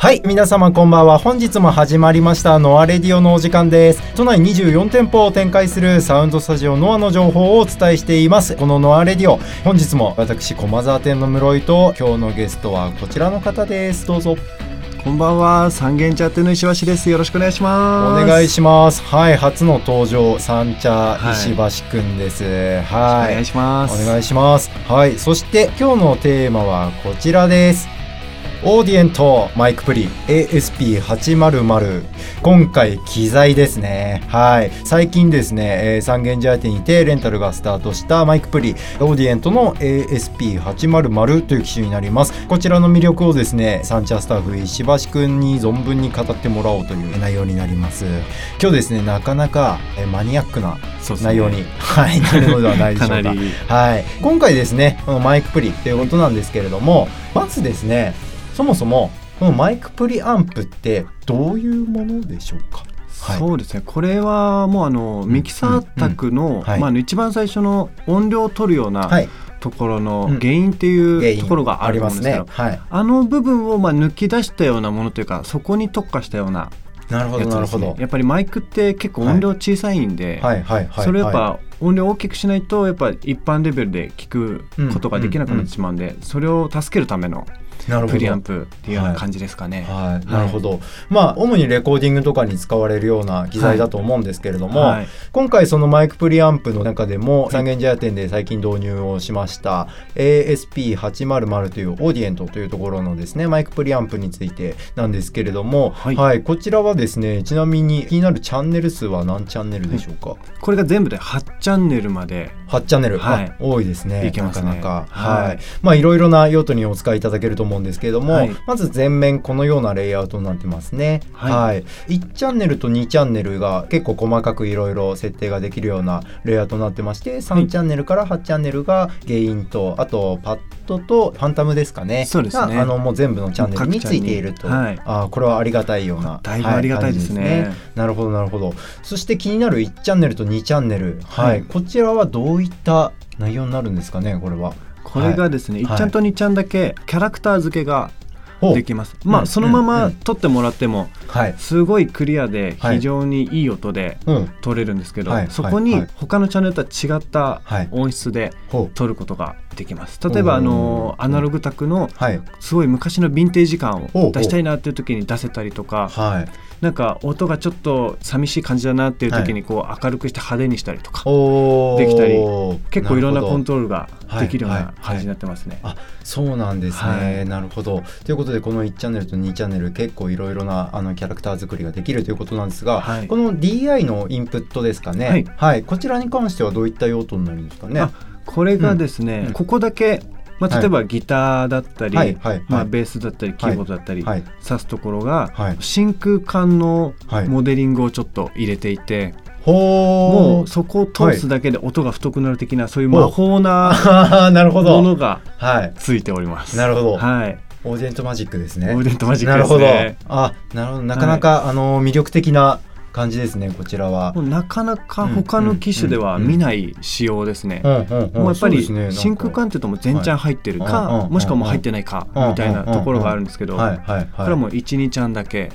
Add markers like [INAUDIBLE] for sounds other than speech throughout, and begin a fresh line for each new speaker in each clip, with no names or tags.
はい皆様こんばんは。本日も始まりました NOAH RADIO のお時間です。都内24店舗を展開するサウンドスタジオノアの情報をお伝えしています。この NOAH RADIO 本日も私駒沢店の室井と今日のゲストはこちらの方です。どうぞ。
こんばんは三軒茶屋店の石橋です。よろしくお願いします。
お願いします。はい初の登場三茶石橋くんです。はい、
お願いします。
お願いします。はいそして今日のテーマはこちらですAudient マイクプリ ASP800 今回機材ですね。はい。最近ですね、えー、三軒茶屋店にてレンタルがスタートしたマイクプリ Audient の ASP800 という機種になります。こちらの魅力をですねサンチャースタッフ石橋くんに存分に語ってもらおうという内容になります。今日ですねなかなかマニアックな内容に、ね、はい、なるのではないでしょうか。はい、今回ですねこのマイクプリということなんですけれどもまずですねそもそもこのマイクプリアンプってどういうものでしょうか？
はい、そうですね。これはもうあのミキサー卓の、まあ、一番最初の音量を取るような、はい、ところの原因っていうところがあるんですけど、ね。はい、あの部分をまあ抜き出したようなものというかそこに特化したような
なるほどなるほど。
やっぱりマイクって結構音量小さいんで、それやっぱ音量大きくしないとやっぱ一般レベルで聞くことができなくなってしまうんで、それを助けるためのプリアンプっていうような感じですかね。
はい、はい、なるほど。まあ主にレコーディングとかに使われるような機材だと思うんですけれども、はい、今回そのマイクプリアンプの中でも三軒茶屋店で最近導入をしました ASP800 というオーディエントというところのですねマイクプリアンプについてなんですけれども、はい、はい、こちらはですねちなみに気になるチャンネル数は何チャンネルでしょうか？
これが全部で8チャンネルまで。
8チャンネル、はい、多いですね。
いけます
ね。なかなか、はい、まあいろいろな用途にお使いいただけると思うんですけれども、はい、まず全面このようなレイアウトになってますね。はい、はい、1チャンネルと2チャンネルが結構細かくいろいろ設定ができるようなレイアウトになってまして3チャンネルから8チャンネルがゲインとあとパッドとファンタムですかね。
そうですね。
あのもう全部のチャンネルについていると、はい、あこれはありがたいような
だいぶありがたいですね。はい、すね。
なるほどなるほど。そして気になる1チャンネルと2チャンネル、はい、こちらはどういった内容になるんですかねこれは。
これがですね、はい、1ちゃんと2ちゃんだけキャラクター付けができます。まあ、そのまま撮ってもらっても、すごいクリアで非常にいい音で撮れるんですけど、そこに他のチャンネルとは違った音質で撮ることができます。例えばあのアナログ卓のすごい昔のヴィンテージ感を出したいなっていう時に出せたりとか。なんか音がちょっと寂しい感じだなっていう時にこう明るくして派手にしたりとかできたり、結構いろんなコントロールができるような感じになってますね。
あそうなんですね、はい、なるほど。ということでこの1チャンネルと2チャンネル結構いろいろなあのキャラクター作りができるということなんですが、はい、この DI のインプットですかね、はい、はい、こちらに関してはどういった用途になるんですかね？
これがですね、うん、ここだけまあ、例えばギターだったり、はいまあ、ベースだったりキーボードだったり、はい、指すところが、真空管のモデリングをちょっと入れていて。もうそこを通すだけで音が太くなる的な、そういう魔法な [LAUGHS] ものがついております。
なるほど、
はい
オーデントマジックですね。
オーデントマジックですね。
なるほど。あ、なるほど。なかなか、はい、あの魅力的な感じですねこちらは。
なかなか他の機種では見ない仕様ですね。もうやっぱり真空管っていうとも全ちゃん入ってるかもしくはもう入ってないかみたいなところがあるんですけどこれはもう12ちゃんだけ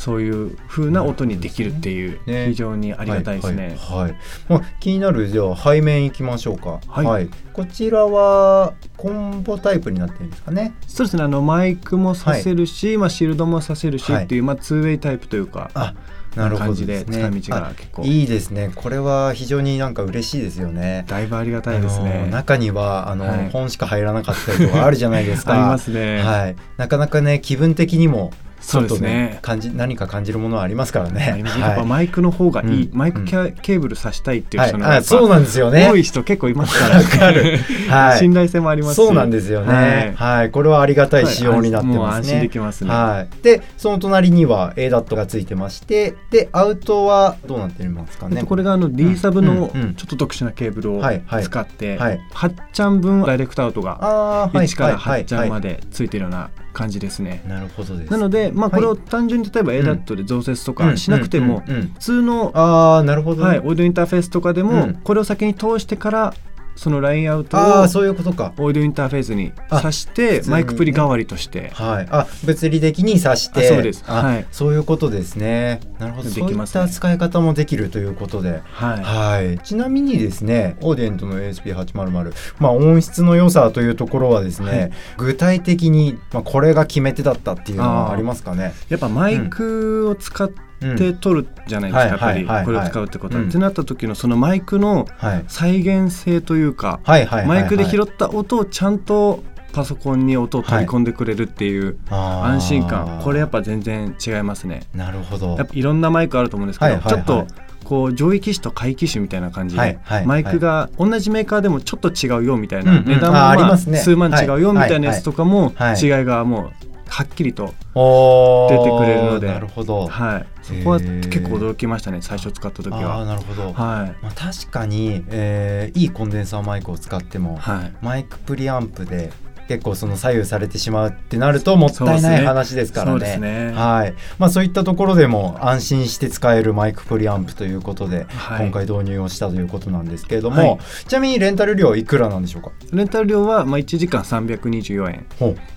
そういう風な音にできるっていう非常にありがたいですね。
はいまあ、気になるじゃあ背面いきましょうか。はい、こちらはコンボタイプになってるんですかね。
そうですねあのマイクもさせるし、まあシールドもさせるしっていう、まあツーウェイタイプというか。あなる感じで使い道が結構。
いいですね。これは非常になんか嬉しいですよね。
だいぶありがたいですね。
中にはあの、はい、本しか入らなかったりとかあるじゃないですか。[LAUGHS]
ありますね。
はい。なかなかね気分的にもそうですね感じ何か感じるものはありますからね。
やっぱマイクの方がいい、マイクケーブルさしたいっていう人
がそうなんですよね。
多い人結構いますから。かる。[LAUGHS] はい。信頼性もあります
そうなんですよね。はい。これはありがたい仕様になってます
ね。安心できますね。
はい。でその隣には ADAT がついてまして、でアウトはどうなってますかね？
これがあの D サブのちょっと特殊なケーブルを使って、8ちゃん分ダイレクトアウトが1から8ちゃんまでついてるような感じですね。
なるほど
なので、まあ、これを単純に例えば ADAT で増設とかしなくても、普通のあなるほど、はい、オーディオインターフェースとかでも、これを先に通してからそのラインアウト
をそういうことか。
オーディオインターフェースに挿してマイクプリ代わりとして、
はい、あ物理的に挿して。
そうです、
はい、そういうことですね。なるほど。できます、ね、そういった使い方もできるということで、はい、はい、ちなみにですねオーディエントの ASP800 まあ音質の良さというところはですね、はい、具体的に、まあ、これが決め手だったっていうのはありますかね？
やっぱマイクを使って、で取るじゃないですか、やっぱり。これを使うってことは。ってなった時のそのマイクの再現性というか、マイクで拾った音をちゃんとパソコンに音を取り込んでくれるっていう安心感、これやっぱ全然違いますね。
なるほど。
やっぱいろんなマイクあると思うんですけど、ちょっとこう上位機種と下位機種みたいな感じで、マイクが同じメーカーでもちょっと違うよみたいな、値段も数万違うよみたいなやつとかも違いがもうはっきりと出てくれるので。
なるほど、
はい、そこは結構驚きましたね最初使った時は。
なるほど、はい。まあ、確かに、えー、いいコンデンサーマイクを使っても、はい、マイクプリアンプで結構その左右されてしまうってなるともったいない話ですからね。ね。はい。まあ、そういったところでも安心して使えるマイクプリアンプということで、はい、今回導入をしたということなんですけれども、はい、ちなみにレンタル料いくらなんでしょうか？
レンタル料はまあ1時間324円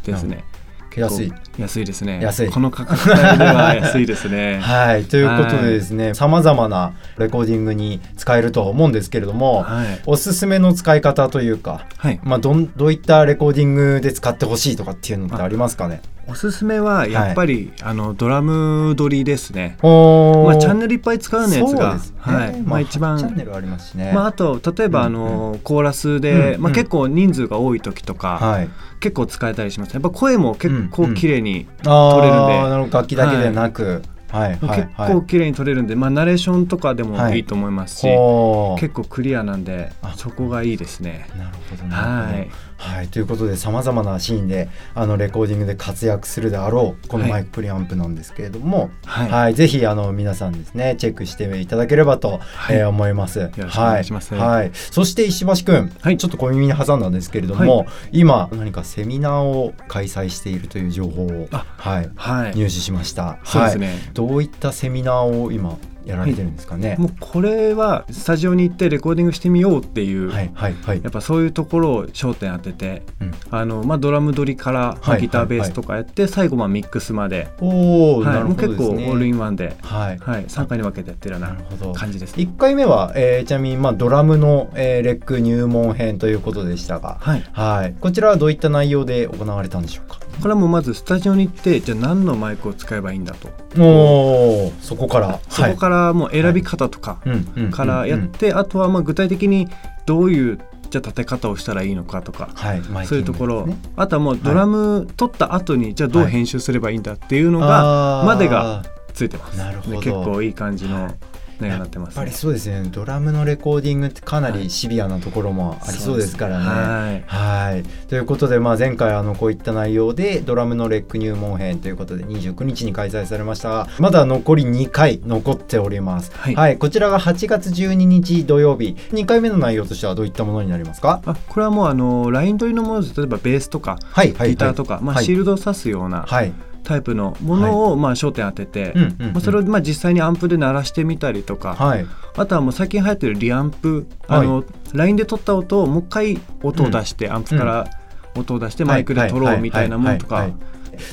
ですね。
安い。
安いですね。
安い。
この価格帯では安いですね。[LAUGHS]
はい。ということでですねさまざまなレコーディングに使えるとは思うんですけれども、はい、おすすめの使い方というか、はい、まあどんどういったレコーディングで使ってほしいとかっていうのってありますかね？
おすすめはやっぱり、はい、あのドラム撮りですね。まあチャンネルいっぱい使うようなやつが、ね、はい、まあ一番
ますしね。
まああと例えば、あのコーラスで、まあ結構人数が多い時とか、結構使えたりします。やっぱ声も結構綺麗に撮れるんで、
うんうん、楽器だけでなく。
はいはい、結構綺麗に撮れるんで、まあ、ナレーションとかでもい。いと思いますし、はい、結構クリアなんでそこがいいですね。
なるほど。はいはい、ということでさまざまなシーンであのレコーディングで活躍するであろうこのマイクプリアンプなんですけれども、はい、はい、ぜひあの皆さんですねチェックしていただければと、はい、えー、思います。よ
ろしくお願いします。
はい、はい、そして石橋君、はい、ちょっと小耳に挟んだんですけれども、今何かセミナーを開催しているという情報をはい、はい、入手しました。
そうですね。
どういったセミナーを今やられてるんですかね、はい、
もうこれはスタジオに行ってレコーディングしてみようっていう、はいはいはい、やっぱそういうところを焦点当てて、うん、あのまあ、ドラム取りから、まあ、ギターベースとかやって、最後まあミックスまで。お、結構オールインワンで、はい。はい、3回に分けてやってるような感じです、
ね、1回目は、えー、ちなみに、まあ、ドラムの、えー、レック入門編ということでしたが、はい。はい、こちらはどういった内容で行われたんでしょうか？
これはもうまずスタジオに行ってじゃあ何のマイクを使えばいいんだと。
おそこから。
そこからもう選び方とかからやってあとはまあ具体的にどういうじゃあ立て方をしたらいいのかとか、はい、そういうところ、ね、あとはもうドラム取った後にじゃあどう編集すればいいんだっていうのが、までがついてます。なるほど。結構いい感じの、
やっぱりそうですね。ドラムのレコーディングってかなりシビアなところもありそうですからね。はい、はい。ということで、まあ、前回あのこういった内容でドラムのレック入門編ということで29日に開催されました。がまだ残り2回残っております。はい、はい、こちらが8月12日土曜日。2回目の内容としてはどういったものになりますか？
あこれはもうあのライン取りのもので例えばベースとか、はい、ギターとか、まあ、シールドを刺すような。はいタイプのものをまあ焦点当てて、まあ、それをまあ実際にアンプで鳴らしてみたりとか、はい、あとはもう最近流行ってるリアンプ、あの LINE で撮った音をもう一回音を出して、アンプから音を出してマイクで撮ろうみたいなものとか。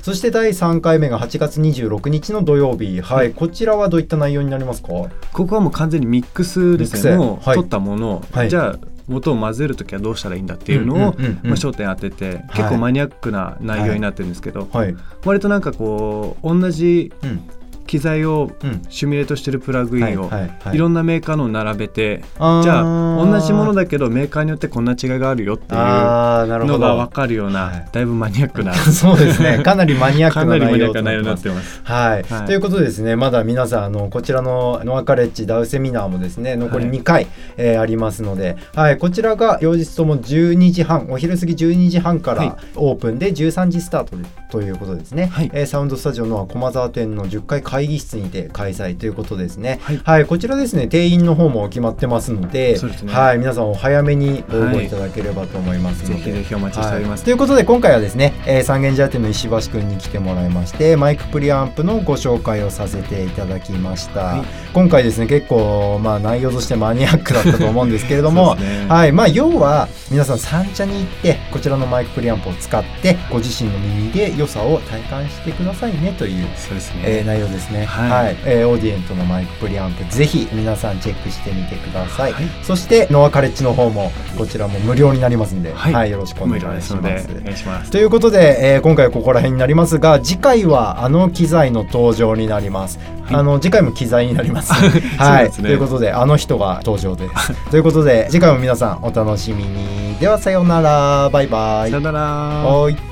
そして第3回目が8月26日の土曜日、はい、こちらはどういった内容になりますか？
ここはもう完全にミックスですね、もう撮ったものを、はい、じゃあ音を混ぜる時はどうしたらいいんだっていうのを、まあ、焦点当てて、結構マニアックな内容になってるんですけど、はい、割となんかこう同じ機材をシミュレートしてるプラグインをいろんなメーカーのを並べて、じゃあ同じものだけどメーカーによってこんな違いがあるよっていうのが分かるようなだいぶマニアックな [LAUGHS]
そうですね。かなりマニアックな内容
になってます。
はい、ということでですねまだ皆さんあのこちらのノアカレッジダウセミナーもですね残り2回、はえありますので、はい、こちらが両日とも12時半お昼過ぎ12時半からオープンで13時スタートということですね、はい。えー、サウンドスタジオの駒沢店の10階階会議室にて開催ということですね、はい、はい、こちらですね定員の方も決まってますので、ね、はい、皆さんお早めに応募い。ただければと思いますので、
ぜひぜひお待ちしております、
ということで今回はですね、えー、三軒茶屋店の石橋君に来てもらいましてマイクプリアンプのご紹介をさせていただきました、今回ですね結構まあ内容としてマニアックだったと思うんですけれども、[LAUGHS] ね、はい。まあ要は皆さん三茶に行ってこちらのマイクプリアンプを使ってご自身の耳で良さを体感してくださいねというそうですね、えー、内容ですね。はい、はい、えー、オーディエントのマイクプリアンプぜひ皆さんチェックしてみてください。はい、そしてノアカレッジの方もこちらも無料になりますんで、はい、はい、よろしくお願いします。お願いします。ということで、えー、今回はここら辺になりますが次回はあの機材の登場になります。あの次回も機材になります。[LAUGHS] はい、ね、ということであの人が登場です。[LAUGHS] ということで次回も皆さんお楽しみに。ではさようならバイバイ。
さようなら。
はい。